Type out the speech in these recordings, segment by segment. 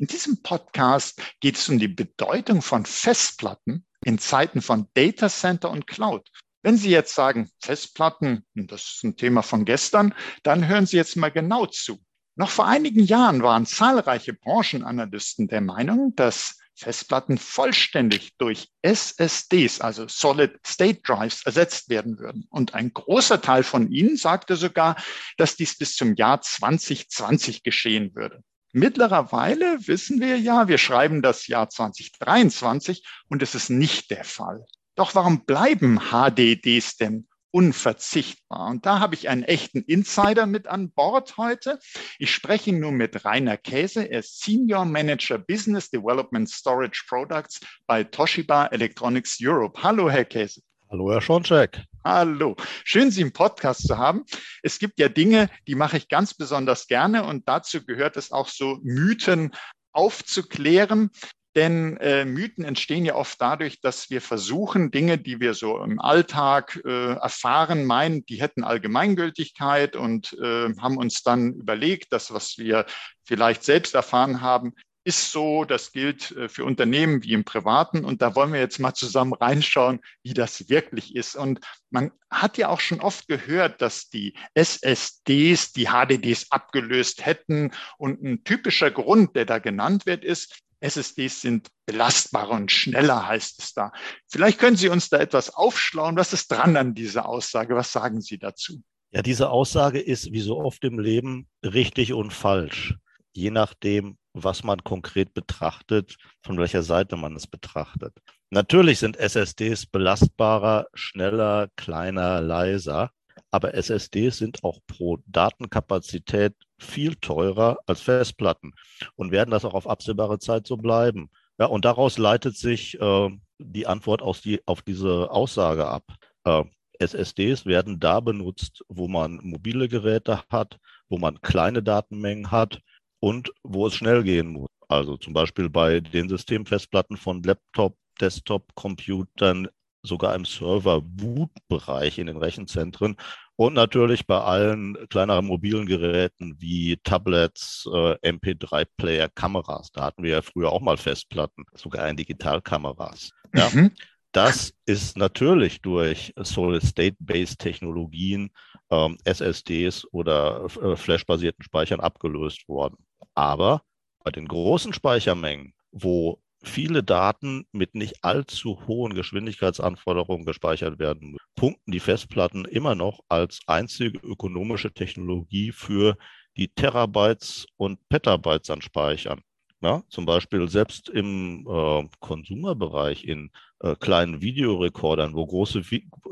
In diesem Podcast geht es um die Bedeutung von Festplatten in Zeiten von Data Center und Cloud. Wenn Sie jetzt sagen, Festplatten, das ist ein Thema von gestern, dann hören Sie jetzt mal genau zu. Noch vor einigen Jahren waren zahlreiche Branchenanalysten der Meinung, dass Festplatten vollständig durch SSDs, also Solid State Drives, ersetzt werden würden. Und ein großer Teil von ihnen sagte sogar, dass dies bis zum Jahr 2020 geschehen würde. Mittlerweile wissen wir ja, wir schreiben das Jahr 2023 und es ist nicht der Fall. Doch warum bleiben HDDs denn unverzichtbar? Und da habe ich einen echten Insider mit an Bord heute. Ich spreche nur mit Rainer Käse. Er ist Senior Manager Business Development Storage Products bei Toshiba Electronics Europe. Hallo, Herr Käse. Hallo, Herr Schoncheck. Hallo, schön Sie im Podcast zu haben. Es gibt ja Dinge, die mache ich ganz besonders gerne und dazu gehört es auch so, Mythen aufzuklären. Denn äh, Mythen entstehen ja oft dadurch, dass wir versuchen, Dinge, die wir so im Alltag äh, erfahren, meinen, die hätten Allgemeingültigkeit und äh, haben uns dann überlegt, dass was wir vielleicht selbst erfahren haben, ist so, das gilt äh, für Unternehmen wie im Privaten. Und da wollen wir jetzt mal zusammen reinschauen, wie das wirklich ist. Und man hat ja auch schon oft gehört, dass die SSDs die HDDs abgelöst hätten. Und ein typischer Grund, der da genannt wird, ist, SSDs sind belastbarer und schneller, heißt es da. Vielleicht können Sie uns da etwas aufschlauen. Was ist dran an dieser Aussage? Was sagen Sie dazu? Ja, diese Aussage ist wie so oft im Leben richtig und falsch, je nachdem, was man konkret betrachtet, von welcher Seite man es betrachtet. Natürlich sind SSDs belastbarer, schneller, kleiner, leiser, aber SSDs sind auch pro Datenkapazität viel teurer als Festplatten und werden das auch auf absehbare Zeit so bleiben. Ja, und daraus leitet sich äh, die Antwort aus die, auf diese Aussage ab. Äh, SSDs werden da benutzt, wo man mobile Geräte hat, wo man kleine Datenmengen hat und wo es schnell gehen muss. Also zum Beispiel bei den Systemfestplatten von Laptop, Desktop-Computern, sogar im Server-Boot-Bereich in den Rechenzentren und natürlich bei allen kleineren mobilen Geräten wie Tablets, äh, MP3-Player, Kameras. Da hatten wir ja früher auch mal Festplatten, sogar in Digitalkameras. Ja. Mhm. Das ist natürlich durch Solid-State-Based-Technologien, ähm, SSDs oder äh, Flash-basierten Speichern abgelöst worden. Aber bei den großen Speichermengen, wo viele Daten mit nicht allzu hohen Geschwindigkeitsanforderungen gespeichert werden, punkten die Festplatten immer noch als einzige ökonomische Technologie für die Terabytes und Petabytes an Speichern. Ja, zum Beispiel selbst im äh, Konsumerbereich in äh, kleinen Videorekordern, wo große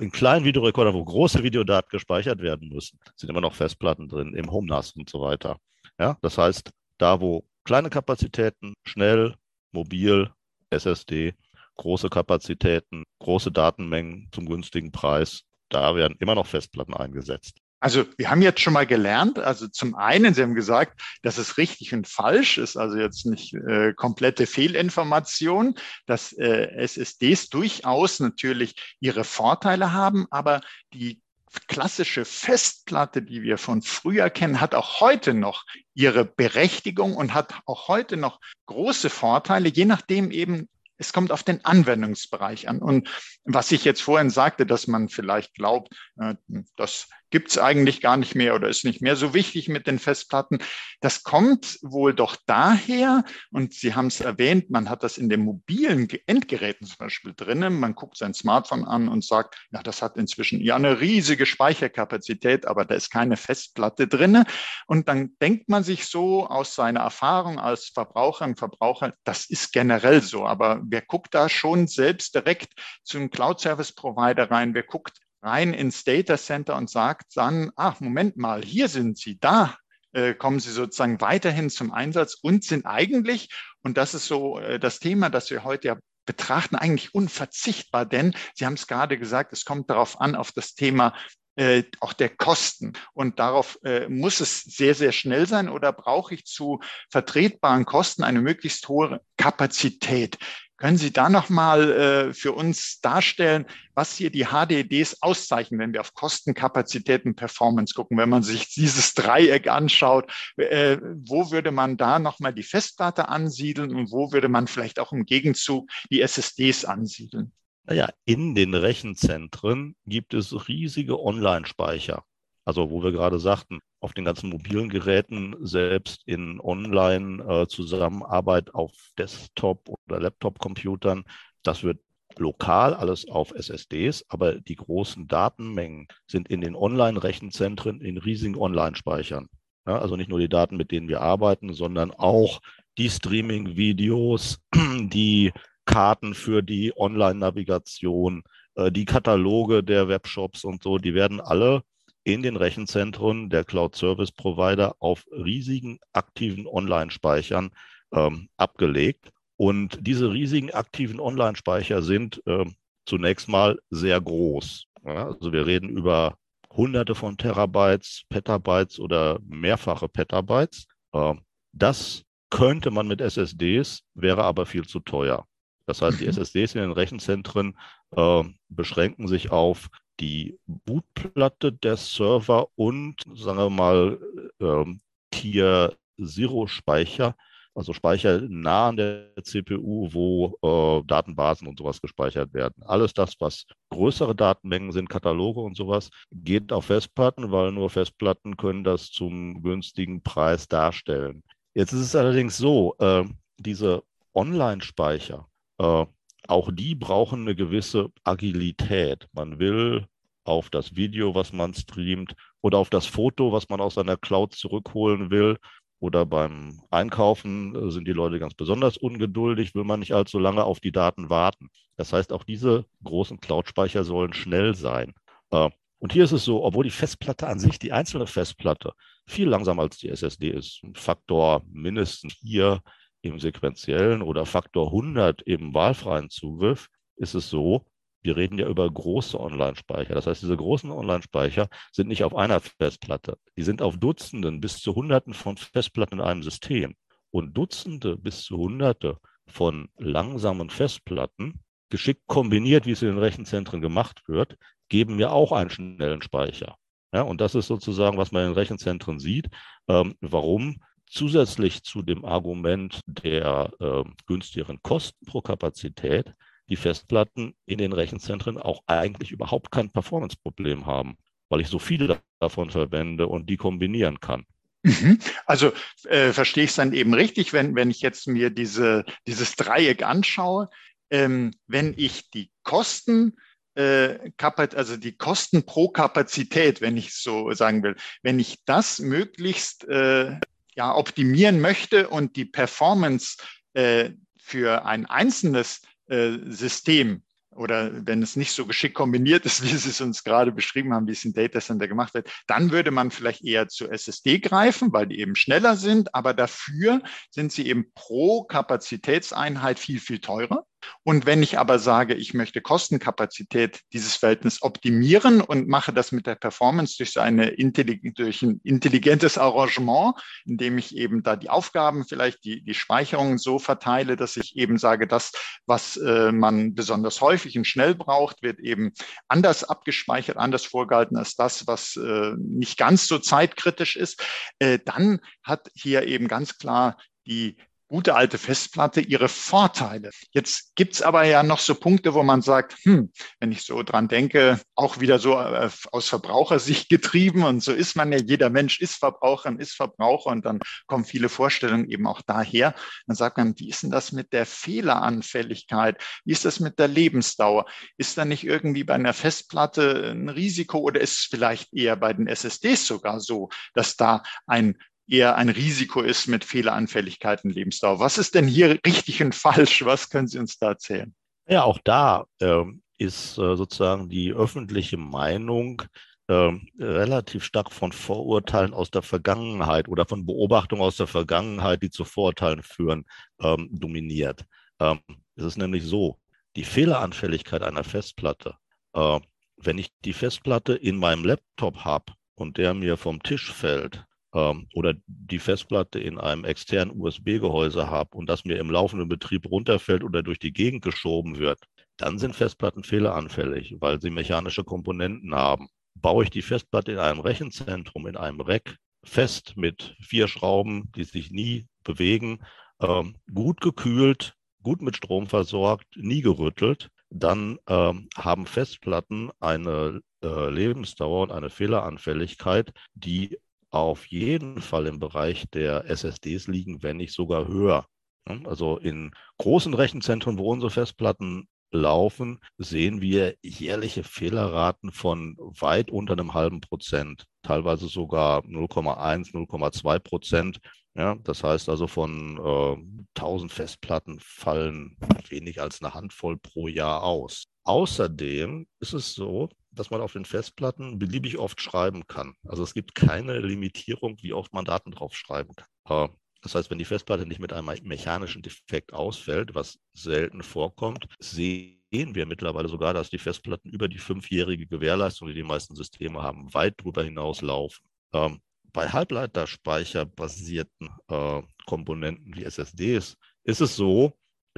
in kleinen Videorekordern, wo große Videodaten gespeichert werden müssen, sind immer noch Festplatten drin, im HomeNAS und so weiter. Ja, das heißt, da wo kleine Kapazitäten, schnell, mobil, SSD, große Kapazitäten, große Datenmengen zum günstigen Preis, da werden immer noch Festplatten eingesetzt. Also wir haben jetzt schon mal gelernt, also zum einen, Sie haben gesagt, dass es richtig und falsch ist, also jetzt nicht äh, komplette Fehlinformation, dass äh, SSDs durchaus natürlich ihre Vorteile haben, aber die klassische Festplatte, die wir von früher kennen, hat auch heute noch ihre Berechtigung und hat auch heute noch große Vorteile, je nachdem eben, es kommt auf den Anwendungsbereich an. Und was ich jetzt vorhin sagte, dass man vielleicht glaubt, äh, dass gibt es eigentlich gar nicht mehr oder ist nicht mehr so wichtig mit den Festplatten. Das kommt wohl doch daher, und Sie haben es erwähnt, man hat das in den mobilen Endgeräten zum Beispiel drinnen. Man guckt sein Smartphone an und sagt, ja, das hat inzwischen ja eine riesige Speicherkapazität, aber da ist keine Festplatte drinne. Und dann denkt man sich so aus seiner Erfahrung als Verbraucher und Verbraucher, das ist generell so. Aber wer guckt da schon selbst direkt zum Cloud Service Provider rein? Wer guckt rein ins Data Center und sagt dann, ach, Moment mal, hier sind Sie, da äh, kommen Sie sozusagen weiterhin zum Einsatz und sind eigentlich, und das ist so äh, das Thema, das wir heute ja betrachten, eigentlich unverzichtbar, denn Sie haben es gerade gesagt, es kommt darauf an, auf das Thema äh, auch der Kosten. Und darauf äh, muss es sehr, sehr schnell sein oder brauche ich zu vertretbaren Kosten eine möglichst hohe Kapazität? Können Sie da nochmal äh, für uns darstellen, was hier die HDDs auszeichnen, wenn wir auf Kosten, Kapazitäten, Performance gucken? Wenn man sich dieses Dreieck anschaut, äh, wo würde man da nochmal die Festplatte ansiedeln und wo würde man vielleicht auch im Gegenzug die SSDs ansiedeln? Naja, in den Rechenzentren gibt es riesige Online-Speicher. Also wo wir gerade sagten, auf den ganzen mobilen Geräten, selbst in Online-Zusammenarbeit auf Desktop- oder Laptop-Computern, das wird lokal alles auf SSDs, aber die großen Datenmengen sind in den Online-Rechenzentren in riesigen Online-Speichern. Ja, also nicht nur die Daten, mit denen wir arbeiten, sondern auch die Streaming-Videos, die Karten für die Online-Navigation, äh, die Kataloge der Webshops und so, die werden alle in den Rechenzentren der Cloud-Service-Provider auf riesigen aktiven Online-Speichern ähm, abgelegt. Und diese riesigen aktiven Online-Speicher sind äh, zunächst mal sehr groß. Ja, also wir reden über Hunderte von Terabytes, Petabytes oder mehrfache Petabytes. Äh, das könnte man mit SSDs, wäre aber viel zu teuer. Das heißt, die mhm. SSDs in den Rechenzentren äh, beschränken sich auf die Bootplatte der Server und, sagen wir mal, äh, Tier Zero Speicher, also Speicher nah an der CPU, wo äh, Datenbasen und sowas gespeichert werden. Alles das, was größere Datenmengen sind, Kataloge und sowas, geht auf Festplatten, weil nur Festplatten können das zum günstigen Preis darstellen. Jetzt ist es allerdings so, äh, diese Online-Speicher, äh, auch die brauchen eine gewisse Agilität. Man will auf das Video, was man streamt oder auf das Foto, was man aus seiner Cloud zurückholen will. Oder beim Einkaufen äh, sind die Leute ganz besonders ungeduldig, will man nicht allzu lange auf die Daten warten. Das heißt, auch diese großen Cloud-Speicher sollen schnell sein. Äh, und hier ist es so, obwohl die Festplatte an sich, die einzelne Festplatte, viel langsamer als die SSD ist, ein Faktor mindestens hier im sequenziellen oder Faktor 100 im wahlfreien Zugriff, ist es so, wir reden ja über große Online-Speicher. Das heißt, diese großen Online-Speicher sind nicht auf einer Festplatte. Die sind auf Dutzenden bis zu Hunderten von Festplatten in einem System. Und Dutzende bis zu Hunderte von langsamen Festplatten, geschickt kombiniert, wie es in den Rechenzentren gemacht wird, geben mir auch einen schnellen Speicher. Ja, und das ist sozusagen, was man in den Rechenzentren sieht, ähm, warum zusätzlich zu dem Argument der äh, günstigeren Kosten pro Kapazität die Festplatten in den Rechenzentren auch eigentlich überhaupt kein Performance-Problem haben, weil ich so viele davon verwende und die kombinieren kann. Mhm. Also äh, verstehe ich es dann eben richtig, wenn, wenn ich jetzt mir diese, dieses Dreieck anschaue, ähm, wenn ich die Kosten äh, also die Kosten pro Kapazität, wenn ich so sagen will, wenn ich das möglichst äh, ja, optimieren möchte und die Performance äh, für ein einzelnes äh, System oder wenn es nicht so geschickt kombiniert ist, wie Sie es uns gerade beschrieben haben, wie es im Data Center gemacht wird, dann würde man vielleicht eher zu SSD greifen, weil die eben schneller sind, aber dafür sind sie eben pro Kapazitätseinheit viel, viel teurer. Und wenn ich aber sage, ich möchte Kostenkapazität dieses Verhältnis optimieren und mache das mit der Performance durch, so eine durch ein intelligentes Arrangement, indem ich eben da die Aufgaben, vielleicht die, die Speicherungen so verteile, dass ich eben sage, das, was äh, man besonders häufig und schnell braucht, wird eben anders abgespeichert, anders vorgehalten als das, was äh, nicht ganz so zeitkritisch ist, äh, dann hat hier eben ganz klar die gute alte Festplatte ihre Vorteile. Jetzt gibt's aber ja noch so Punkte, wo man sagt, hm, wenn ich so dran denke, auch wieder so äh, aus Verbrauchersicht getrieben und so ist man ja, jeder Mensch ist Verbraucher und ist Verbraucher und dann kommen viele Vorstellungen eben auch daher. Dann sagt man, wie ist denn das mit der Fehleranfälligkeit? Wie ist das mit der Lebensdauer? Ist da nicht irgendwie bei einer Festplatte ein Risiko oder ist es vielleicht eher bei den SSDs sogar so, dass da ein eher ein Risiko ist mit Fehleranfälligkeiten Lebensdauer. Was ist denn hier richtig und falsch? Was können Sie uns da erzählen? Ja, auch da äh, ist äh, sozusagen die öffentliche Meinung äh, relativ stark von Vorurteilen aus der Vergangenheit oder von Beobachtungen aus der Vergangenheit, die zu Vorurteilen führen, ähm, dominiert. Ähm, es ist nämlich so, die Fehleranfälligkeit einer Festplatte, äh, wenn ich die Festplatte in meinem Laptop habe und der mir vom Tisch fällt, ähm, oder die Festplatte in einem externen USB-Gehäuse habe und das mir im laufenden Betrieb runterfällt oder durch die Gegend geschoben wird, dann sind Festplatten fehleranfällig, weil sie mechanische Komponenten haben. Baue ich die Festplatte in einem Rechenzentrum, in einem Rack fest mit vier Schrauben, die sich nie bewegen, ähm, gut gekühlt, gut mit Strom versorgt, nie gerüttelt, dann ähm, haben Festplatten eine äh, Lebensdauer und eine Fehleranfälligkeit, die auf jeden Fall im Bereich der SSDs liegen, wenn nicht sogar höher. Also in großen Rechenzentren, wo unsere Festplatten laufen, sehen wir jährliche Fehlerraten von weit unter einem halben Prozent, teilweise sogar 0,1, 0,2 Prozent. Ja, das heißt also von äh, 1000 Festplatten fallen wenig als eine Handvoll pro Jahr aus. Außerdem ist es so, dass man auf den Festplatten beliebig oft schreiben kann. Also es gibt keine Limitierung, wie oft man Daten drauf schreiben kann. Das heißt, wenn die Festplatte nicht mit einem mechanischen Defekt ausfällt, was selten vorkommt, sehen wir mittlerweile sogar, dass die Festplatten über die fünfjährige Gewährleistung, die die meisten Systeme haben, weit darüber hinaus laufen. Ähm, bei halbleiterspeicherbasierten äh, Komponenten wie SSDs ist es so, äh,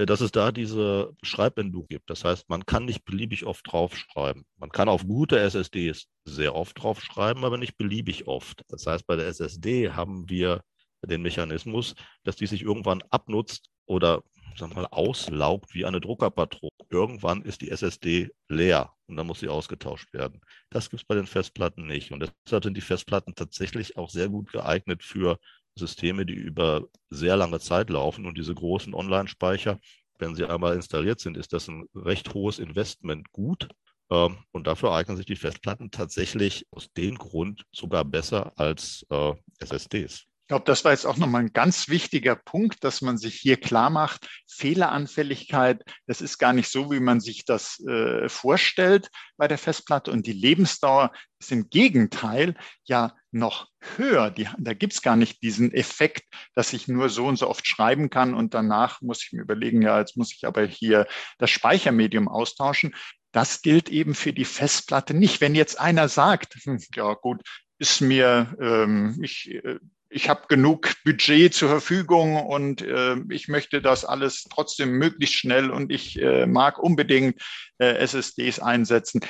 dass es da diese Schreibendung gibt. Das heißt, man kann nicht beliebig oft draufschreiben. Man kann auf gute SSDs sehr oft draufschreiben, aber nicht beliebig oft. Das heißt, bei der SSD haben wir den Mechanismus, dass die sich irgendwann abnutzt oder sagen wir mal, auslaugt wie eine Druckerpatrone. Irgendwann ist die SSD leer und dann muss sie ausgetauscht werden. Das gibt es bei den Festplatten nicht. Und deshalb sind die Festplatten tatsächlich auch sehr gut geeignet für Systeme, die über sehr lange Zeit laufen und diese großen Online-Speicher, wenn sie einmal installiert sind, ist das ein recht hohes Investment gut. Ähm, und dafür eignen sich die Festplatten tatsächlich aus dem Grund sogar besser als äh, SSDs. Ich glaube, das war jetzt auch nochmal ein ganz wichtiger Punkt, dass man sich hier klar macht, Fehleranfälligkeit, das ist gar nicht so, wie man sich das äh, vorstellt bei der Festplatte. Und die Lebensdauer ist im Gegenteil ja noch höher. Die, da gibt es gar nicht diesen Effekt, dass ich nur so und so oft schreiben kann und danach muss ich mir überlegen, ja, jetzt muss ich aber hier das Speichermedium austauschen. Das gilt eben für die Festplatte nicht. Wenn jetzt einer sagt, hm, ja gut, ist mir, ähm, ich äh, ich habe genug Budget zur Verfügung und äh, ich möchte das alles trotzdem möglichst schnell und ich äh, mag unbedingt äh, SSDs einsetzen.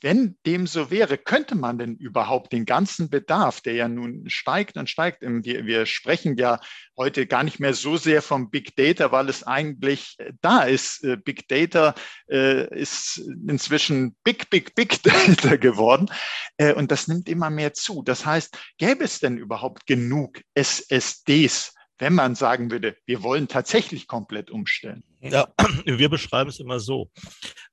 Wenn dem so wäre, könnte man denn überhaupt den ganzen Bedarf, der ja nun steigt und steigt, wir, wir sprechen ja heute gar nicht mehr so sehr vom Big Data, weil es eigentlich äh, da ist. Äh, Big Data äh, ist inzwischen Big, Big, Big Data geworden und das nimmt immer mehr zu. Das heißt, gäbe es denn überhaupt genug SSDs, wenn man sagen würde, wir wollen tatsächlich komplett umstellen? Ja, wir beschreiben es immer so.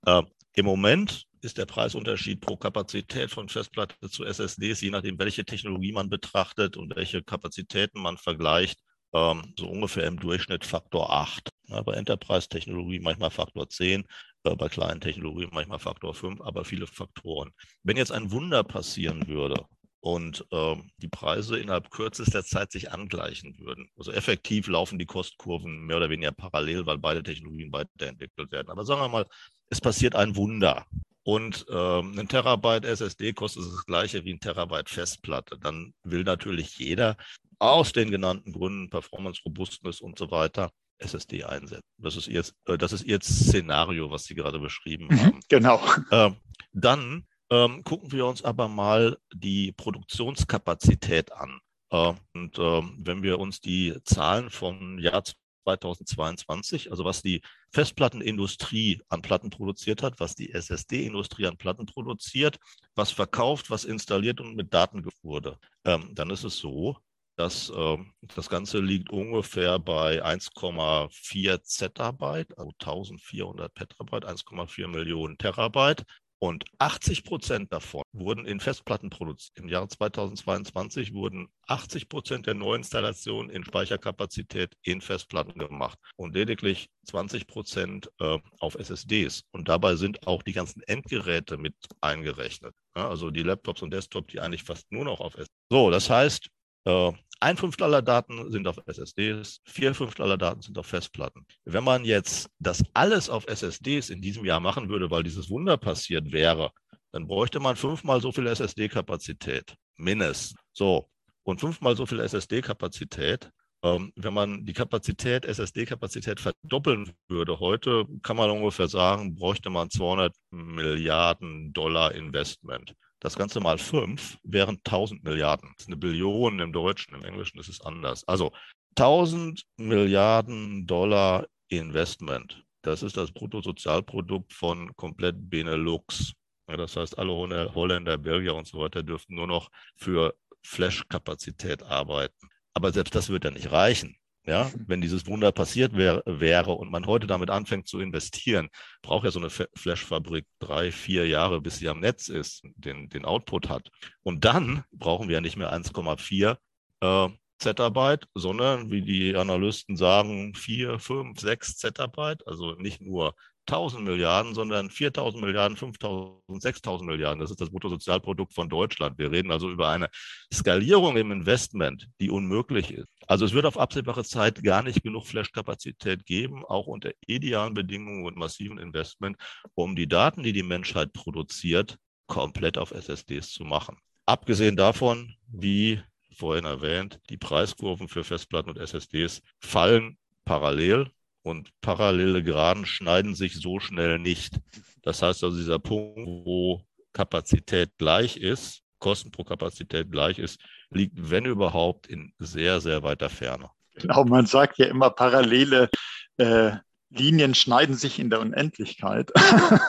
Äh, Im Moment ist der Preisunterschied pro Kapazität von Festplatte zu SSDs, je nachdem, welche Technologie man betrachtet und welche Kapazitäten man vergleicht, ähm, so ungefähr im Durchschnitt Faktor 8. Ja, bei Enterprise-Technologie manchmal Faktor 10, äh, bei kleinen Technologien manchmal Faktor 5, aber viele Faktoren. Wenn jetzt ein Wunder passieren würde und äh, die Preise innerhalb kürzester Zeit sich angleichen würden. Also effektiv laufen die Kostkurven mehr oder weniger parallel, weil beide Technologien weiterentwickelt werden. Aber sagen wir mal, es passiert ein Wunder und ähm, ein Terabyte SSD kostet das gleiche wie ein Terabyte Festplatte. Dann will natürlich jeder aus den genannten Gründen, Performance, Robustness und so weiter, SSD einsetzen. Das ist ihr, äh, das ist ihr Szenario, was Sie gerade beschrieben mhm, haben. Genau. Äh, dann ähm, gucken wir uns aber mal die Produktionskapazität an. Äh, und ähm, wenn wir uns die Zahlen vom Jahr 2022, also was die Festplattenindustrie an Platten produziert hat, was die SSD-Industrie an Platten produziert, was verkauft, was installiert und mit Daten wurde, ähm, dann ist es so, dass äh, das Ganze liegt ungefähr bei 1,4 Zettabyte, also 1400 Petabyte, 1,4 Millionen Terabyte. Und 80 Prozent davon wurden in Festplatten produziert. Im Jahr 2022 wurden 80 Prozent der Neuinstallationen in Speicherkapazität in Festplatten gemacht und lediglich 20 Prozent äh, auf SSDs. Und dabei sind auch die ganzen Endgeräte mit eingerechnet. Ja, also die Laptops und Desktops, die eigentlich fast nur noch auf SSDs. So, das heißt, ein Fünftel aller Daten sind auf SSDs, vier Fünftel aller Daten sind auf Festplatten. Wenn man jetzt das alles auf SSDs in diesem Jahr machen würde, weil dieses Wunder passiert wäre, dann bräuchte man fünfmal so viel SSD-Kapazität, mindestens. So, und fünfmal so viel SSD-Kapazität. Ähm, wenn man die Kapazität, SSD-Kapazität verdoppeln würde heute, kann man ungefähr sagen, bräuchte man 200 Milliarden Dollar Investment. Das Ganze mal fünf wären 1000 Milliarden. Das ist eine Billion im Deutschen, im Englischen ist es anders. Also 1000 Milliarden Dollar Investment. Das ist das Bruttosozialprodukt von komplett Benelux. Ja, das heißt, alle Holländer, Belgier und so weiter dürften nur noch für Flash-Kapazität arbeiten. Aber selbst das wird ja nicht reichen. Ja, mhm. wenn dieses Wunder passiert wär, wäre und man heute damit anfängt zu investieren, braucht ja so eine Flash-Fabrik drei, vier Jahre, bis sie am Netz ist, den, den Output hat. Und dann brauchen wir ja nicht mehr 1,4 äh, Zettabyte, sondern wie die Analysten sagen, 4, 5, 6 Zettabyte, also nicht nur 1000 Milliarden, sondern 4000 Milliarden, 5000, 6000 Milliarden. Das ist das Bruttosozialprodukt von Deutschland. Wir reden also über eine Skalierung im Investment, die unmöglich ist. Also es wird auf absehbare Zeit gar nicht genug Flash-Kapazität geben, auch unter idealen Bedingungen und massiven Investment, um die Daten, die die Menschheit produziert, komplett auf SSDs zu machen. Abgesehen davon, wie vorhin erwähnt, die Preiskurven für Festplatten und SSDs fallen parallel und parallele Geraden schneiden sich so schnell nicht. Das heißt also, dieser Punkt, wo Kapazität gleich ist, Kosten pro Kapazität gleich ist, liegt, wenn überhaupt, in sehr, sehr weiter Ferne. Genau, man sagt ja immer, parallele äh, Linien schneiden sich in der Unendlichkeit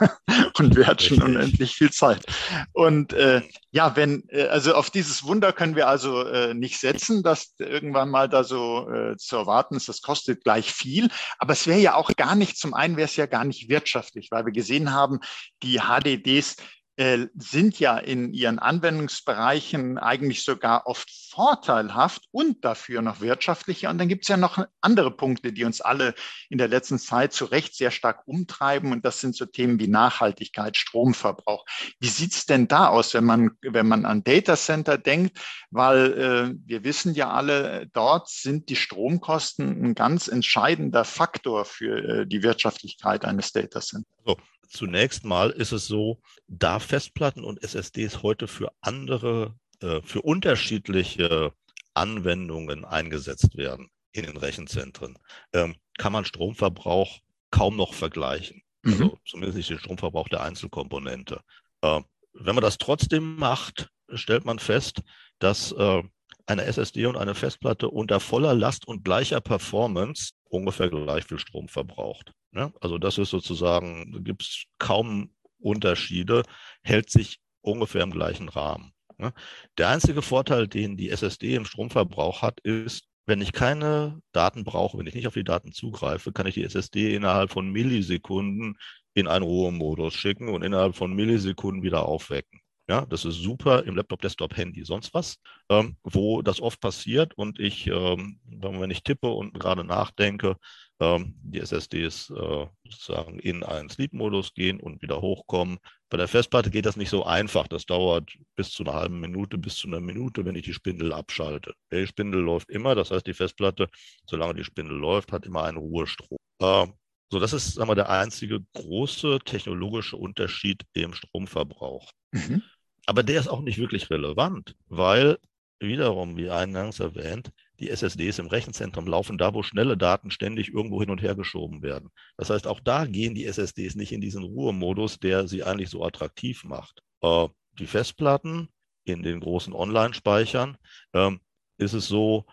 und wir hatten schon unendlich viel Zeit. Und äh, ja, wenn, äh, also auf dieses Wunder können wir also äh, nicht setzen, dass irgendwann mal da so äh, zu erwarten ist, das kostet gleich viel. Aber es wäre ja auch gar nicht, zum einen wäre es ja gar nicht wirtschaftlich, weil wir gesehen haben, die HDDs äh, sind ja in ihren Anwendungsbereichen eigentlich sogar oft vorteilhaft und dafür noch wirtschaftlicher. Und dann gibt es ja noch andere Punkte, die uns alle in der letzten Zeit zu Recht sehr stark umtreiben. Und das sind so Themen wie Nachhaltigkeit, Stromverbrauch. Wie sieht es denn da aus, wenn man, wenn man an Data Center denkt? Weil äh, wir wissen ja alle, dort sind die Stromkosten ein ganz entscheidender Faktor für äh, die Wirtschaftlichkeit eines Data Centers. So. Zunächst mal ist es so, da Festplatten und SSDs heute für andere, äh, für unterschiedliche Anwendungen eingesetzt werden in den Rechenzentren, ähm, kann man Stromverbrauch kaum noch vergleichen. Mhm. Also zumindest nicht den Stromverbrauch der Einzelkomponente. Äh, wenn man das trotzdem macht, stellt man fest, dass äh, eine SSD und eine Festplatte unter voller Last und gleicher Performance ungefähr gleich viel Strom verbraucht. Ja, also das ist sozusagen, gibt es kaum Unterschiede, hält sich ungefähr im gleichen Rahmen. Ja. Der einzige Vorteil, den die SSD im Stromverbrauch hat, ist, wenn ich keine Daten brauche, wenn ich nicht auf die Daten zugreife, kann ich die SSD innerhalb von Millisekunden in einen Ruhemodus schicken und innerhalb von Millisekunden wieder aufwecken. Ja, das ist super im Laptop, Desktop, Handy, sonst was, ähm, wo das oft passiert und ich, ähm, wenn ich tippe und gerade nachdenke, ähm, die SSDs äh, sozusagen in einen Sleep-Modus gehen und wieder hochkommen. Bei der Festplatte geht das nicht so einfach. Das dauert bis zu einer halben Minute, bis zu einer Minute, wenn ich die Spindel abschalte. Die Spindel läuft immer, das heißt, die Festplatte, solange die Spindel läuft, hat immer einen Ruhestrom. Äh, so, das ist sagen wir, der einzige große technologische Unterschied im Stromverbrauch. Mhm. Aber der ist auch nicht wirklich relevant, weil wiederum, wie eingangs erwähnt, die SSDs im Rechenzentrum laufen da, wo schnelle Daten ständig irgendwo hin und her geschoben werden. Das heißt, auch da gehen die SSDs nicht in diesen Ruhemodus, der sie eigentlich so attraktiv macht. Äh, die Festplatten in den großen Online-Speichern ähm, ist es so,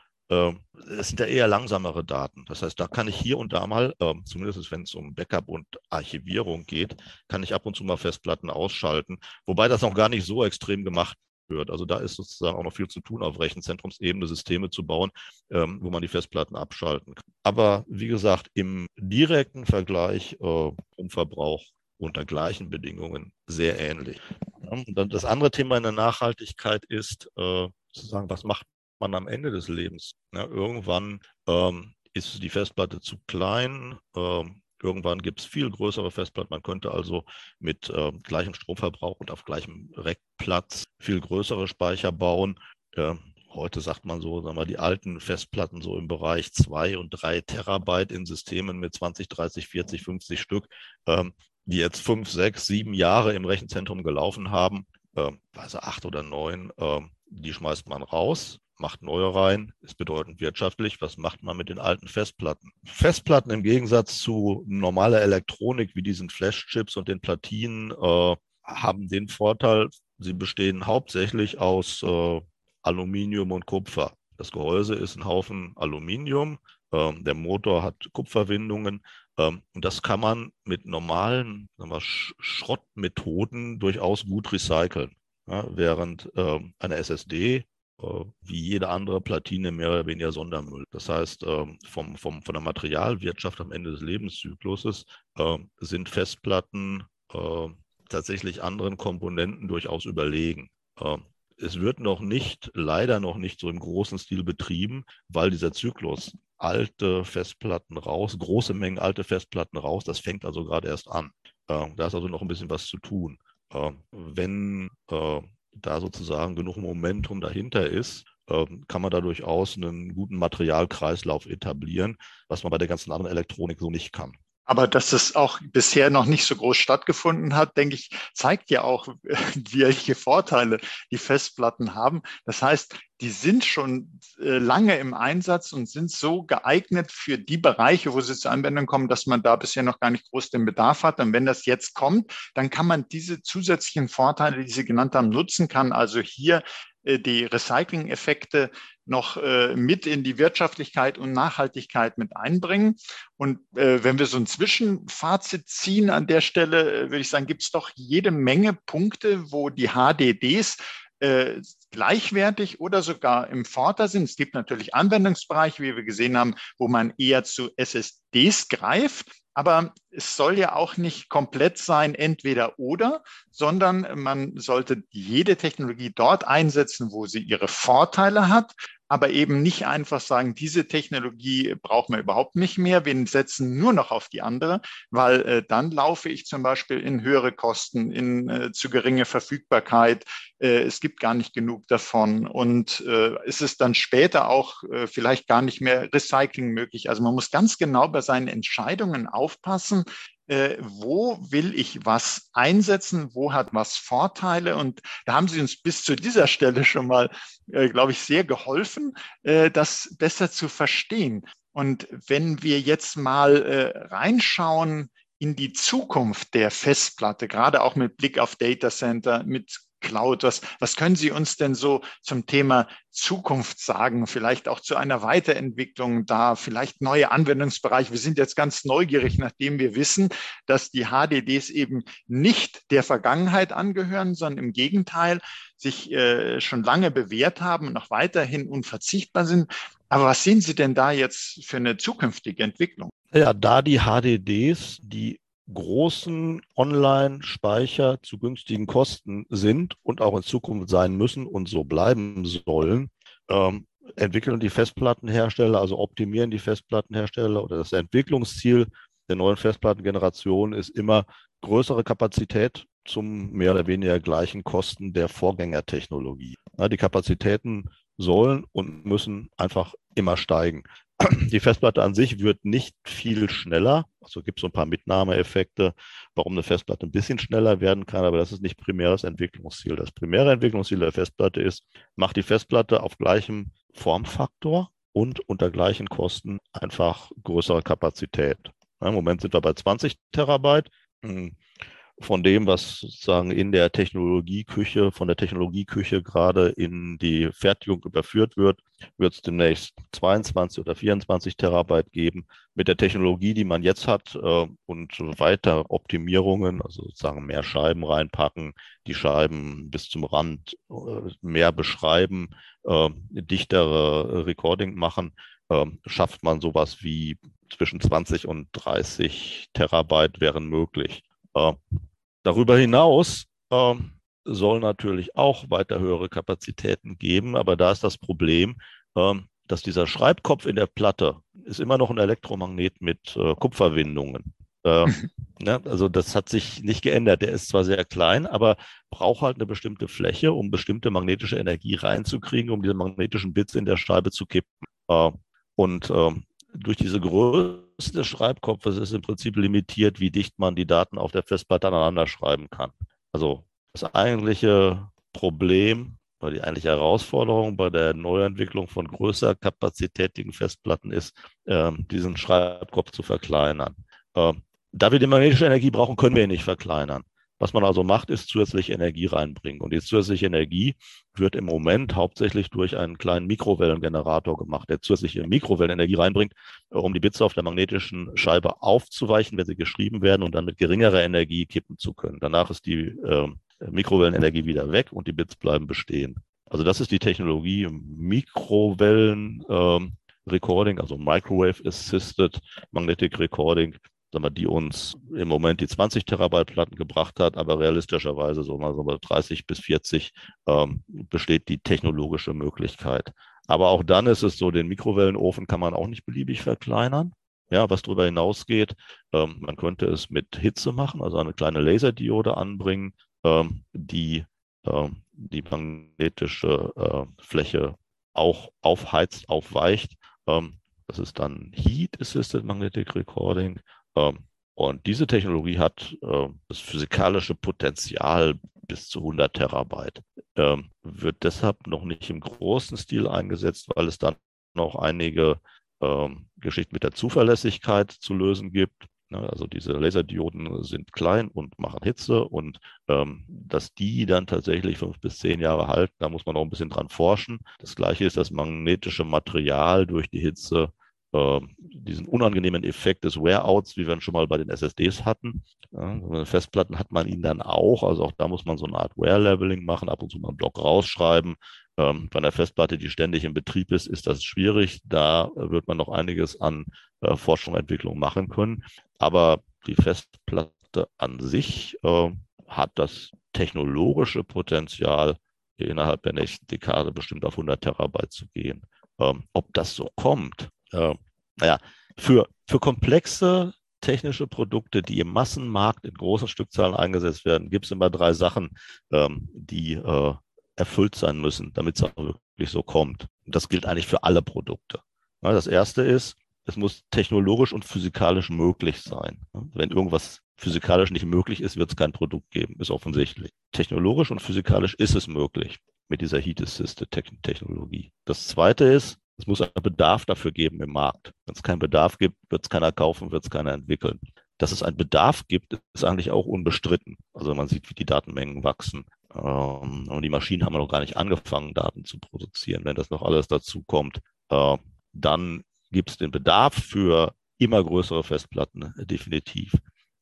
es sind ja eher langsamere Daten. Das heißt, da kann ich hier und da mal, äh, zumindest wenn es um Backup und Archivierung geht, kann ich ab und zu mal Festplatten ausschalten, wobei das noch gar nicht so extrem gemacht wird. Also da ist sozusagen auch noch viel zu tun, auf Rechenzentrumsebene Systeme zu bauen, ähm, wo man die Festplatten abschalten kann. Aber wie gesagt, im direkten Vergleich äh, um Verbrauch unter gleichen Bedingungen sehr ähnlich. und dann das andere Thema in der Nachhaltigkeit ist, äh, sozusagen, was macht man am Ende des Lebens? Ja, irgendwann ähm, ist die Festplatte zu klein, ähm, Irgendwann gibt es viel größere Festplatten. Man könnte also mit äh, gleichem Stromverbrauch und auf gleichem Rackplatz viel größere Speicher bauen. Äh, heute sagt man so, sagen wir, die alten Festplatten so im Bereich zwei und drei Terabyte in Systemen mit 20, 30, 40, 50 Stück, ähm, die jetzt fünf, sechs, sieben Jahre im Rechenzentrum gelaufen haben, äh, also acht oder neun, äh, die schmeißt man raus, macht neue rein, ist bedeutend wirtschaftlich. Was macht man mit den alten Festplatten? Festplatten im Gegensatz zu normaler Elektronik wie diesen Flashchips und den Platinen äh, haben den Vorteil, sie bestehen hauptsächlich aus äh, Aluminium und Kupfer. Das Gehäuse ist ein Haufen Aluminium, ähm, der Motor hat Kupferwindungen ähm, und das kann man mit normalen wir, Schrottmethoden durchaus gut recyceln. Ja, während ähm, eine SSD äh, wie jede andere Platine mehr oder weniger Sondermüll. Das heißt, ähm, vom, vom, von der Materialwirtschaft am Ende des Lebenszykluses äh, sind Festplatten äh, tatsächlich anderen Komponenten durchaus überlegen. Es wird noch nicht, leider noch nicht so im großen Stil betrieben, weil dieser Zyklus alte Festplatten raus, große Mengen alte Festplatten raus, das fängt also gerade erst an. Da ist also noch ein bisschen was zu tun. Wenn da sozusagen genug Momentum dahinter ist, ähm, kann man da durchaus einen guten Materialkreislauf etablieren, was man bei der ganzen anderen Elektronik so nicht kann. Aber dass es auch bisher noch nicht so groß stattgefunden hat, denke ich, zeigt ja auch, welche Vorteile die Festplatten haben. Das heißt, die sind schon äh, lange im Einsatz und sind so geeignet für die Bereiche, wo sie zur Anwendung kommen, dass man da bisher noch gar nicht groß den Bedarf hat. Und wenn das jetzt kommt, dann kann man diese zusätzlichen Vorteile, die Sie genannt haben, nutzen kann. Also hier äh, die Recycling-Effekte noch äh, mit in die Wirtschaftlichkeit und Nachhaltigkeit mit einbringen. Und äh, wenn wir so ein Zwischenfazit ziehen an der Stelle, äh, würde ich sagen, gibt es doch jede Menge Punkte, wo die HDDs äh, gleichwertig oder sogar im Vorteil sind. Es gibt natürlich Anwendungsbereiche, wie wir gesehen haben, wo man eher zu SSDs greift. Aber es soll ja auch nicht komplett sein, entweder oder, sondern man sollte jede Technologie dort einsetzen, wo sie ihre Vorteile hat aber eben nicht einfach sagen, diese Technologie brauchen wir überhaupt nicht mehr, wir setzen nur noch auf die andere, weil äh, dann laufe ich zum Beispiel in höhere Kosten, in äh, zu geringe Verfügbarkeit, äh, es gibt gar nicht genug davon und äh, es ist dann später auch äh, vielleicht gar nicht mehr Recycling möglich. Also man muss ganz genau bei seinen Entscheidungen aufpassen, äh, wo will ich was einsetzen, wo hat was Vorteile. Und da haben Sie uns bis zu dieser Stelle schon mal, äh, glaube ich, sehr geholfen, äh, das besser zu verstehen. Und wenn wir jetzt mal äh, reinschauen in die Zukunft der Festplatte, gerade auch mit Blick auf Data Center, mit Cloud. Was, was können Sie uns denn so zum Thema Zukunft sagen? Vielleicht auch zu einer Weiterentwicklung da, vielleicht neue Anwendungsbereiche. Wir sind jetzt ganz neugierig, nachdem wir wissen, dass die HDDs eben nicht der Vergangenheit angehören, sondern im Gegenteil sich äh, schon lange bewährt haben und noch weiterhin unverzichtbar sind. Aber was sehen Sie denn da jetzt für eine zukünftige Entwicklung? Ja, da die HDDs die großen Online-Speicher zu günstigen Kosten sind und auch in Zukunft sein müssen und so bleiben sollen, ähm, entwickeln die Festplattenhersteller, also optimieren die Festplattenhersteller oder das Entwicklungsziel der neuen Festplattengeneration ist immer größere Kapazität zum mehr oder weniger gleichen Kosten der Vorgängertechnologie. Ja, die Kapazitäten sollen und müssen einfach immer steigen. Die Festplatte an sich wird nicht viel schneller. Also gibt es so ein paar Mitnahmeeffekte, warum eine Festplatte ein bisschen schneller werden kann, aber das ist nicht primär das Entwicklungsziel. Das primäre Entwicklungsziel der Festplatte ist, macht die Festplatte auf gleichem Formfaktor und unter gleichen Kosten einfach größere Kapazität. Im Moment sind wir bei 20 Terabyte. Von dem, was sozusagen in der Technologieküche, von der Technologieküche gerade in die Fertigung überführt wird, wird es demnächst 22 oder 24 Terabyte geben. Mit der Technologie, die man jetzt hat äh, und weiter Optimierungen, also sozusagen mehr Scheiben reinpacken, die Scheiben bis zum Rand äh, mehr beschreiben, äh, dichtere Recording machen, äh, schafft man sowas wie zwischen 20 und 30 Terabyte wären möglich. Äh, darüber hinaus äh, soll natürlich auch weiter höhere Kapazitäten geben, aber da ist das Problem, äh, dass dieser Schreibkopf in der Platte ist immer noch ein Elektromagnet mit äh, Kupferwindungen. Ähm, Ja, also das hat sich nicht geändert. Der ist zwar sehr klein, aber braucht halt eine bestimmte Fläche, um bestimmte magnetische Energie reinzukriegen, um diese magnetischen Bits in der Scheibe zu kippen. Äh, und ähm, durch diese Größe des Schreibkopfes ist im Prinzip limitiert, wie dicht man die Daten auf der Festplatte aneinander schreiben kann. Also das eigentliche Problem oder die eigentliche Herausforderung bei der Neuentwicklung von größer kapazitätigen Festplatten ist, äh, diesen Schreibkopf zu verkleinern. Äh, da wir die magnetische Energie brauchen, können wir ihn nicht verkleinern. Was man also macht, ist zusätzliche Energie reinbringen. Und die zusätzliche Energie wird im Moment hauptsächlich durch einen kleinen Mikrowellengenerator gemacht, der zusätzliche Mikrowellenenergie reinbringt, um die Bits auf der magnetischen Scheibe aufzuweichen, wenn sie geschrieben werden und dann mit geringerer Energie kippen zu können. Danach ist die äh, Mikrowellenenergie wieder weg und die Bits bleiben bestehen. Also das ist die Technologie Mikrowellen ähm, Recording, also Microwave Assisted Magnetic Recording, sagen wir, die uns im Moment die 20 Terabyte Platten gebracht hat, aber realistischerweise so mal so 30 bis 40 ähm, besteht die technologische Möglichkeit. Aber auch dann ist es so, den Mikrowellenofen kann man auch nicht beliebig verkleinern. Ja, was darüber hinausgeht, ähm, man könnte es mit Hitze machen, also eine kleine Laserdiode anbringen, ähm, die ähm, die magnetische äh, Fläche auch aufheizt, aufweicht. Ähm, das ist dann Heat Assisted Magnetic Recording. Ähm, und diese Technologie hat äh, das physikalische Potenzial bis zu 100 Terabyte. Ähm, wird deshalb noch nicht im großen Stil eingesetzt, weil es dann noch einige ähm, Geschichten mit der Zuverlässigkeit zu lösen gibt. Ne, also diese Laserdioden sind klein und machen Hitze und ähm, dass die dann tatsächlich fünf bis zehn Jahre halten, da muss man noch ein bisschen dran forschen. Das gleiche ist das magnetische Material durch die Hitze äh, diesen unangenehmen Effekt des Wear-Outs, wie wir ihn schon mal bei den SSDs hatten. Ja, Festplatten hat man ihn dann auch, also auch da muss man so eine Art Wear-Leveling machen, ab und zu mal einen Block rausschreiben. Ähm, bei einer Festplatte, die ständig in Betrieb ist, ist das schwierig. Da wird man noch einiges an äh, Forschung und Entwicklung machen können. Aber die Festplatte an sich äh, hat das technologische Potenzial, innerhalb der nächsten Dekade bestimmt auf 100 Terabyte zu gehen. Ähm, ob das so kommt, äh, naja, für, für komplexe technische Produkte, die im Massenmarkt in großen Stückzahlen eingesetzt werden, gibt es immer drei Sachen, ähm, die äh, erfüllt sein müssen, damit es auch wirklich so kommt. Und das gilt eigentlich für alle Produkte. Ja, das erste ist, es muss technologisch und physikalisch möglich sein. Wenn irgendwas physikalisch nicht möglich ist, wird es kein Produkt geben, ist offensichtlich. Technologisch und physikalisch ist es möglich mit dieser Heat Assisted Technologie. Das zweite ist, es muss einen Bedarf dafür geben im Markt. Wenn es keinen Bedarf gibt, wird es keiner kaufen, wird es keiner entwickeln. Dass es einen Bedarf gibt, ist eigentlich auch unbestritten. Also man sieht, wie die Datenmengen wachsen. Ähm, und die Maschinen haben noch gar nicht angefangen, Daten zu produzieren. Wenn das noch alles dazu kommt, äh, dann gibt es den Bedarf für immer größere Festplatten, definitiv.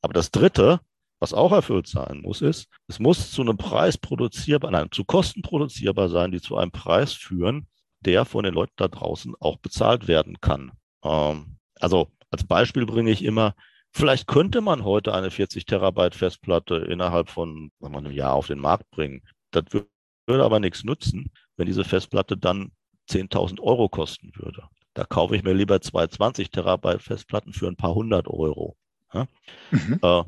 Aber das Dritte, was auch erfüllt sein muss, ist, es muss zu einem Preis produzierbar, nein, zu Kosten produzierbar sein, die zu einem Preis führen, der von den Leuten da draußen auch bezahlt werden kann. Ähm, also als Beispiel bringe ich immer, vielleicht könnte man heute eine 40 Terabyte Festplatte innerhalb von sagen wir, einem Jahr auf den Markt bringen. Das würde aber nichts nützen, wenn diese Festplatte dann 10.000 Euro kosten würde. Da kaufe ich mir lieber zwei 20 Terabyte Festplatten für ein paar hundert Euro. Ja? Mhm. Äh,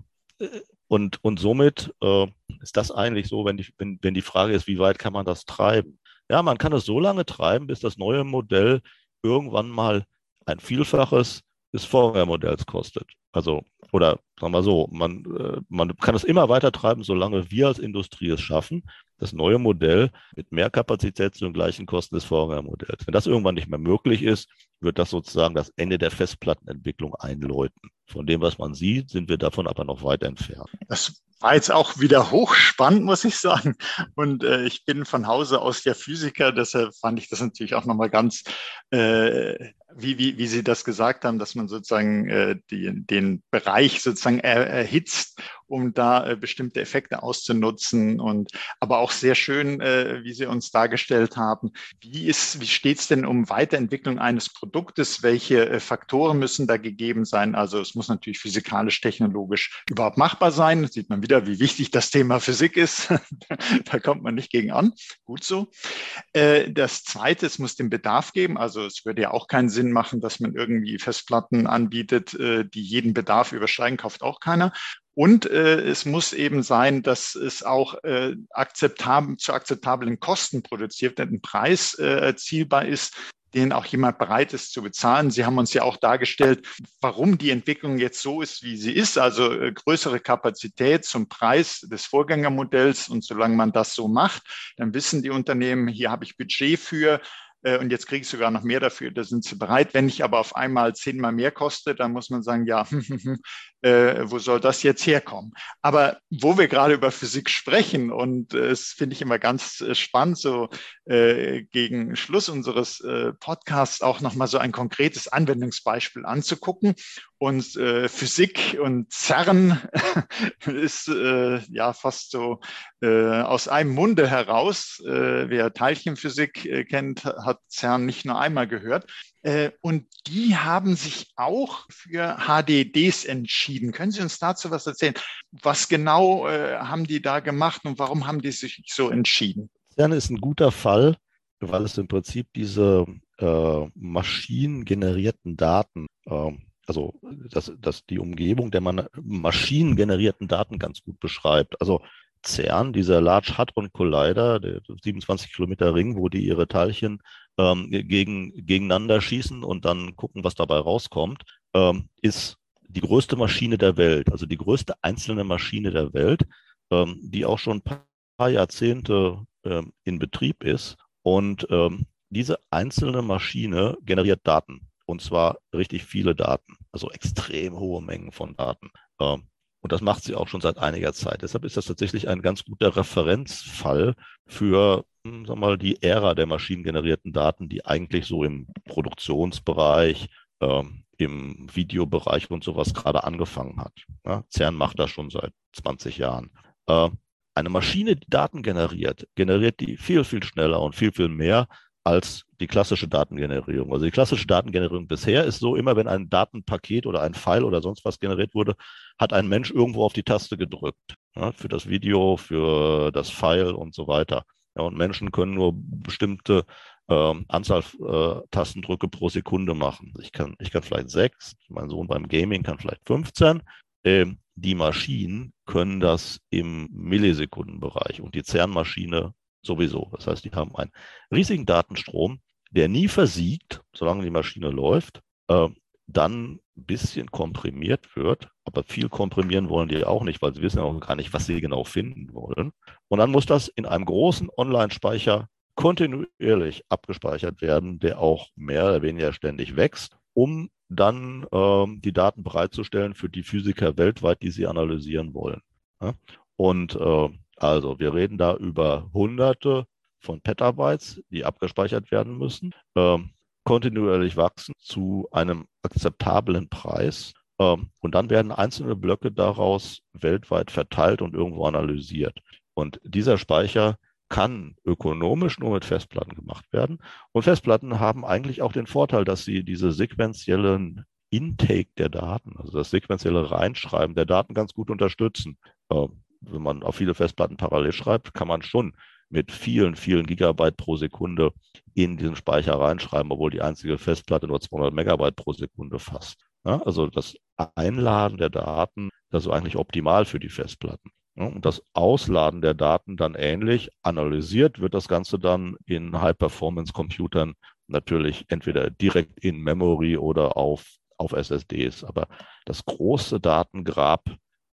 und, und somit äh, ist das eigentlich so, wenn die, wenn, wenn die Frage ist, wie weit kann man das treiben? Ja, man kann es so lange treiben, bis das neue Modell irgendwann mal ein Vielfaches des Vorgängermodells kostet. Also, oder sagen wir so, man, äh, man kann es immer weiter treiben, solange wir als Industrie es schaffen, das neue Modell mit mehr Kapazität zu den gleichen Kosten des Vorgängermodells. Wenn das irgendwann nicht mehr möglich ist, wird das sozusagen das Ende der Festplattenentwicklung einläuten. Von dem, was man sieht, sind wir davon aber noch weit entfernt. Das war jetzt auch wieder hochspannend, muss ich sagen. Und äh, ich bin von Hause aus ja Physiker, deshalb fand ich das natürlich auch nochmal ganz äh, wie, wie, wie Sie das gesagt haben, dass man sozusagen äh, die, den Bereich sozusagen er, erhitzt, um da äh, bestimmte Effekte auszunutzen. Und aber auch sehr schön, äh, wie Sie uns dargestellt haben. Wie ist, wie steht es denn um Weiterentwicklung eines Produktes? Welche äh, Faktoren müssen da gegeben sein? Also es muss natürlich physikalisch, technologisch überhaupt machbar sein. Das sieht man wieder, wie wichtig das Thema Physik ist. da kommt man nicht gegen an. Gut so. Äh, das Zweite, es muss den Bedarf geben. Also es würde ja auch keinen Sinn Sinn machen, dass man irgendwie Festplatten anbietet, äh, die jeden Bedarf übersteigen, kauft auch keiner. Und äh, es muss eben sein, dass es auch äh, akzeptabel, zu akzeptablen Kosten produziert wird, ein Preis äh, erzielbar ist, den auch jemand bereit ist zu bezahlen. Sie haben uns ja auch dargestellt, warum die Entwicklung jetzt so ist, wie sie ist. Also äh, größere Kapazität zum Preis des Vorgängermodells. Und solange man das so macht, dann wissen die Unternehmen, hier habe ich Budget für und jetzt kriege ich sogar noch mehr dafür, da sind sie bereit. Wenn ich aber auf einmal zehnmal mehr koste, dann muss man sagen, ja, äh, wo soll das jetzt herkommen? Aber wo wir gerade über Physik sprechen, und äh, finde ich immer ganz äh, spannend, so äh, gegen Schluss unseres äh, Podcasts auch nochmal so ein konkretes Anwendungsbeispiel anzugucken. Und äh, Physik und CERN ist äh, ja fast so äh, aus einem Munde heraus. Äh, wer Teilchenphysik äh, kennt, hat CERN nicht nur einmal gehört. Äh, und die haben sich auch für HDDs entschieden. Können Sie uns dazu was erzählen? Was genau äh, haben die da gemacht und warum haben die sich so entschieden? CERN ist ein guter Fall, weil es im Prinzip diese äh, maschinengenerierten Daten, äh, also dass, dass die Umgebung der maschinengenerierten Daten ganz gut beschreibt. Also CERN, dieser Large Hadron Collider, der 27 Kilometer Ring, wo die ihre Teilchen ähm, gegen, gegeneinander schießen und dann gucken, was dabei rauskommt, ähm, ist die größte Maschine der Welt, also die größte einzelne Maschine der Welt, ähm, die auch schon ein paar Jahrzehnte ähm, in Betrieb ist. Und ähm, diese einzelne Maschine generiert Daten und zwar richtig viele Daten, also extrem hohe Mengen von Daten. Ähm, und das macht sie auch schon seit einiger Zeit. Deshalb ist das tatsächlich ein ganz guter Referenzfall für sag mal, die Ära der maschinengenerierten Daten, die eigentlich so im Produktionsbereich, äh, im Videobereich und sowas gerade angefangen hat. Ja, CERN macht das schon seit 20 Jahren. Äh, eine Maschine, die Daten generiert, generiert die viel, viel schneller und viel, viel mehr als die klassische Datengenerierung. Also die klassische Datengenerierung bisher ist so, immer wenn ein Datenpaket oder ein File oder sonst was generiert wurde, hat ein Mensch irgendwo auf die Taste gedrückt. Ja, für das Video, für das File und so weiter. Ja, und Menschen können nur bestimmte äh, Anzahl äh, Tastendrücke pro Sekunde machen. Ich kann, ich kann vielleicht sechs, mein Sohn beim Gaming kann vielleicht 15. Ähm, die Maschinen können das im Millisekundenbereich und die CERN-Maschine sowieso. Das heißt, die haben einen riesigen Datenstrom, der nie versiegt, solange die Maschine läuft, äh, dann ein bisschen komprimiert wird. Aber viel komprimieren wollen die auch nicht, weil sie wissen ja auch gar nicht, was sie genau finden wollen. Und dann muss das in einem großen Online-Speicher kontinuierlich abgespeichert werden, der auch mehr oder weniger ständig wächst, um dann ähm, die Daten bereitzustellen für die Physiker weltweit, die sie analysieren wollen. Ja? Und äh, also wir reden da über Hunderte von Petabytes, die abgespeichert werden müssen, äh, kontinuierlich wachsen zu einem akzeptablen Preis. Äh, und dann werden einzelne Blöcke daraus weltweit verteilt und irgendwo analysiert. Und dieser Speicher kann ökonomisch nur mit Festplatten gemacht werden. Und Festplatten haben eigentlich auch den Vorteil, dass sie diese sequentiellen Intake der Daten, also das sequentielle Reinschreiben der Daten ganz gut unterstützen. Äh, wenn man auf viele Festplatten parallel schreibt, kann man schon mit vielen, vielen Gigabyte pro Sekunde in diesen Speicher reinschreiben, obwohl die einzige Festplatte nur 200 Megabyte pro Sekunde fasst. Ja, also das Einladen der Daten, das ist eigentlich optimal für die Festplatten. Ja, und das Ausladen der Daten dann ähnlich. Analysiert wird das Ganze dann in High-Performance-Computern natürlich entweder direkt in Memory oder auf, auf SSDs. Aber das große Datengrab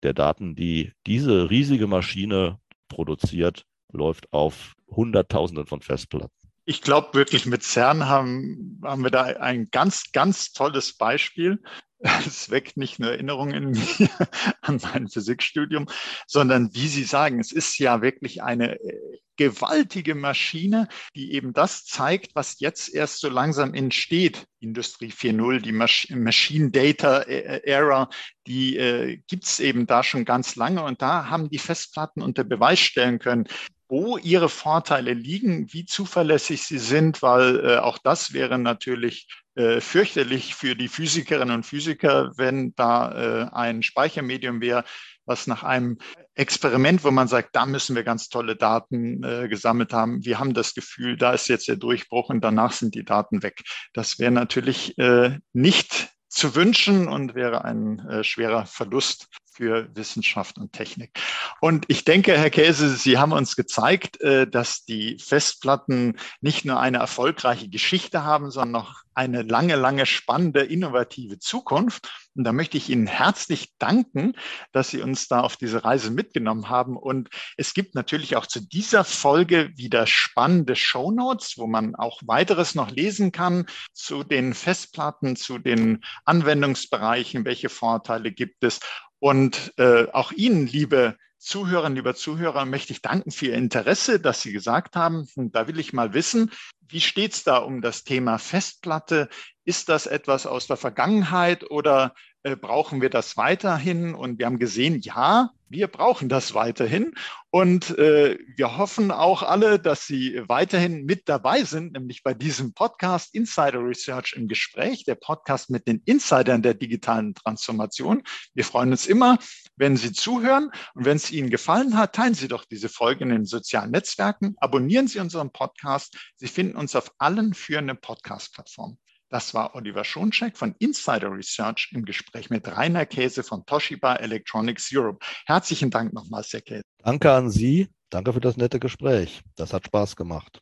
der Daten, die diese riesige Maschine produziert, läuft auf Hunderttausenden von Festplatten. Ich glaube wirklich, mit CERN haben, haben wir da ein ganz, ganz tolles Beispiel. Es weckt nicht nur Erinnerungen in mir an mein Physikstudium, sondern wie Sie sagen, es ist ja wirklich eine äh, gewaltige Maschine, die eben das zeigt, was jetzt erst so langsam entsteht. Industrie 4.0, die Machine Data Era, die äh, gibt es eben da schon ganz lange und da haben die Festplatten unter Beweis stellen können, wo ihre Vorteile liegen, wie zuverlässig sie sind, weil äh, auch das wäre natürlich äh, fürchterlich für die Physikerinnen und Physiker, wenn da äh, ein Speichermedium wäre, was nach einem Experiment, wo man sagt, da müssen wir ganz tolle Daten äh, gesammelt haben. Wir haben das Gefühl, da ist jetzt der Durchbruch und danach sind die Daten weg. Das wäre natürlich äh, nicht zu wünschen und wäre ein äh, schwerer Verlust für Wissenschaft und Technik. Und ich denke, Herr Käse, Sie haben uns gezeigt, äh, dass die Festplatten nicht nur eine erfolgreiche Geschichte haben, sondern noch eine lange, lange spannende, innovative Zukunft. Und da möchte ich Ihnen herzlich danken, dass Sie uns da auf diese Reise mitgenommen haben. Und es gibt natürlich auch zu dieser Folge wieder spannende Show Notes, wo man auch weiteres noch lesen kann zu den Festplatten, zu den Anwendungsbereichen, welche Vorteile gibt es. Und äh, auch Ihnen, liebe Zuhörerinnen, lieber Zuhörer, möchte ich danken für Ihr Interesse, dass Sie gesagt haben, hm, da will ich mal wissen, wie steht es da um das Thema Festplatte? Ist das etwas aus der Vergangenheit oder äh, brauchen wir das weiterhin? Und wir haben gesehen, ja, wir brauchen das weiterhin. Und äh, wir hoffen auch alle, dass Sie weiterhin mit dabei sind, nämlich bei diesem Podcast Insider Research im Gespräch, der Podcast mit den Insidern der digitalen Transformation. Wir freuen uns immer, wenn Sie zuhören. Und wenn es Ihnen gefallen hat, teilen Sie doch diese Folge in den sozialen Netzwerken, abonnieren Sie unseren Podcast. Sie finden uns auf allen führenden Podcast-Plattformen. Das war Oliver Schoncheck von Insider Research im Gespräch mit Rainer Käse von Toshiba Electronics Europe. Herzlichen Dank nochmals, Herr. Danke an Sie. Danke für das nette Gespräch. Das hat Spaß gemacht.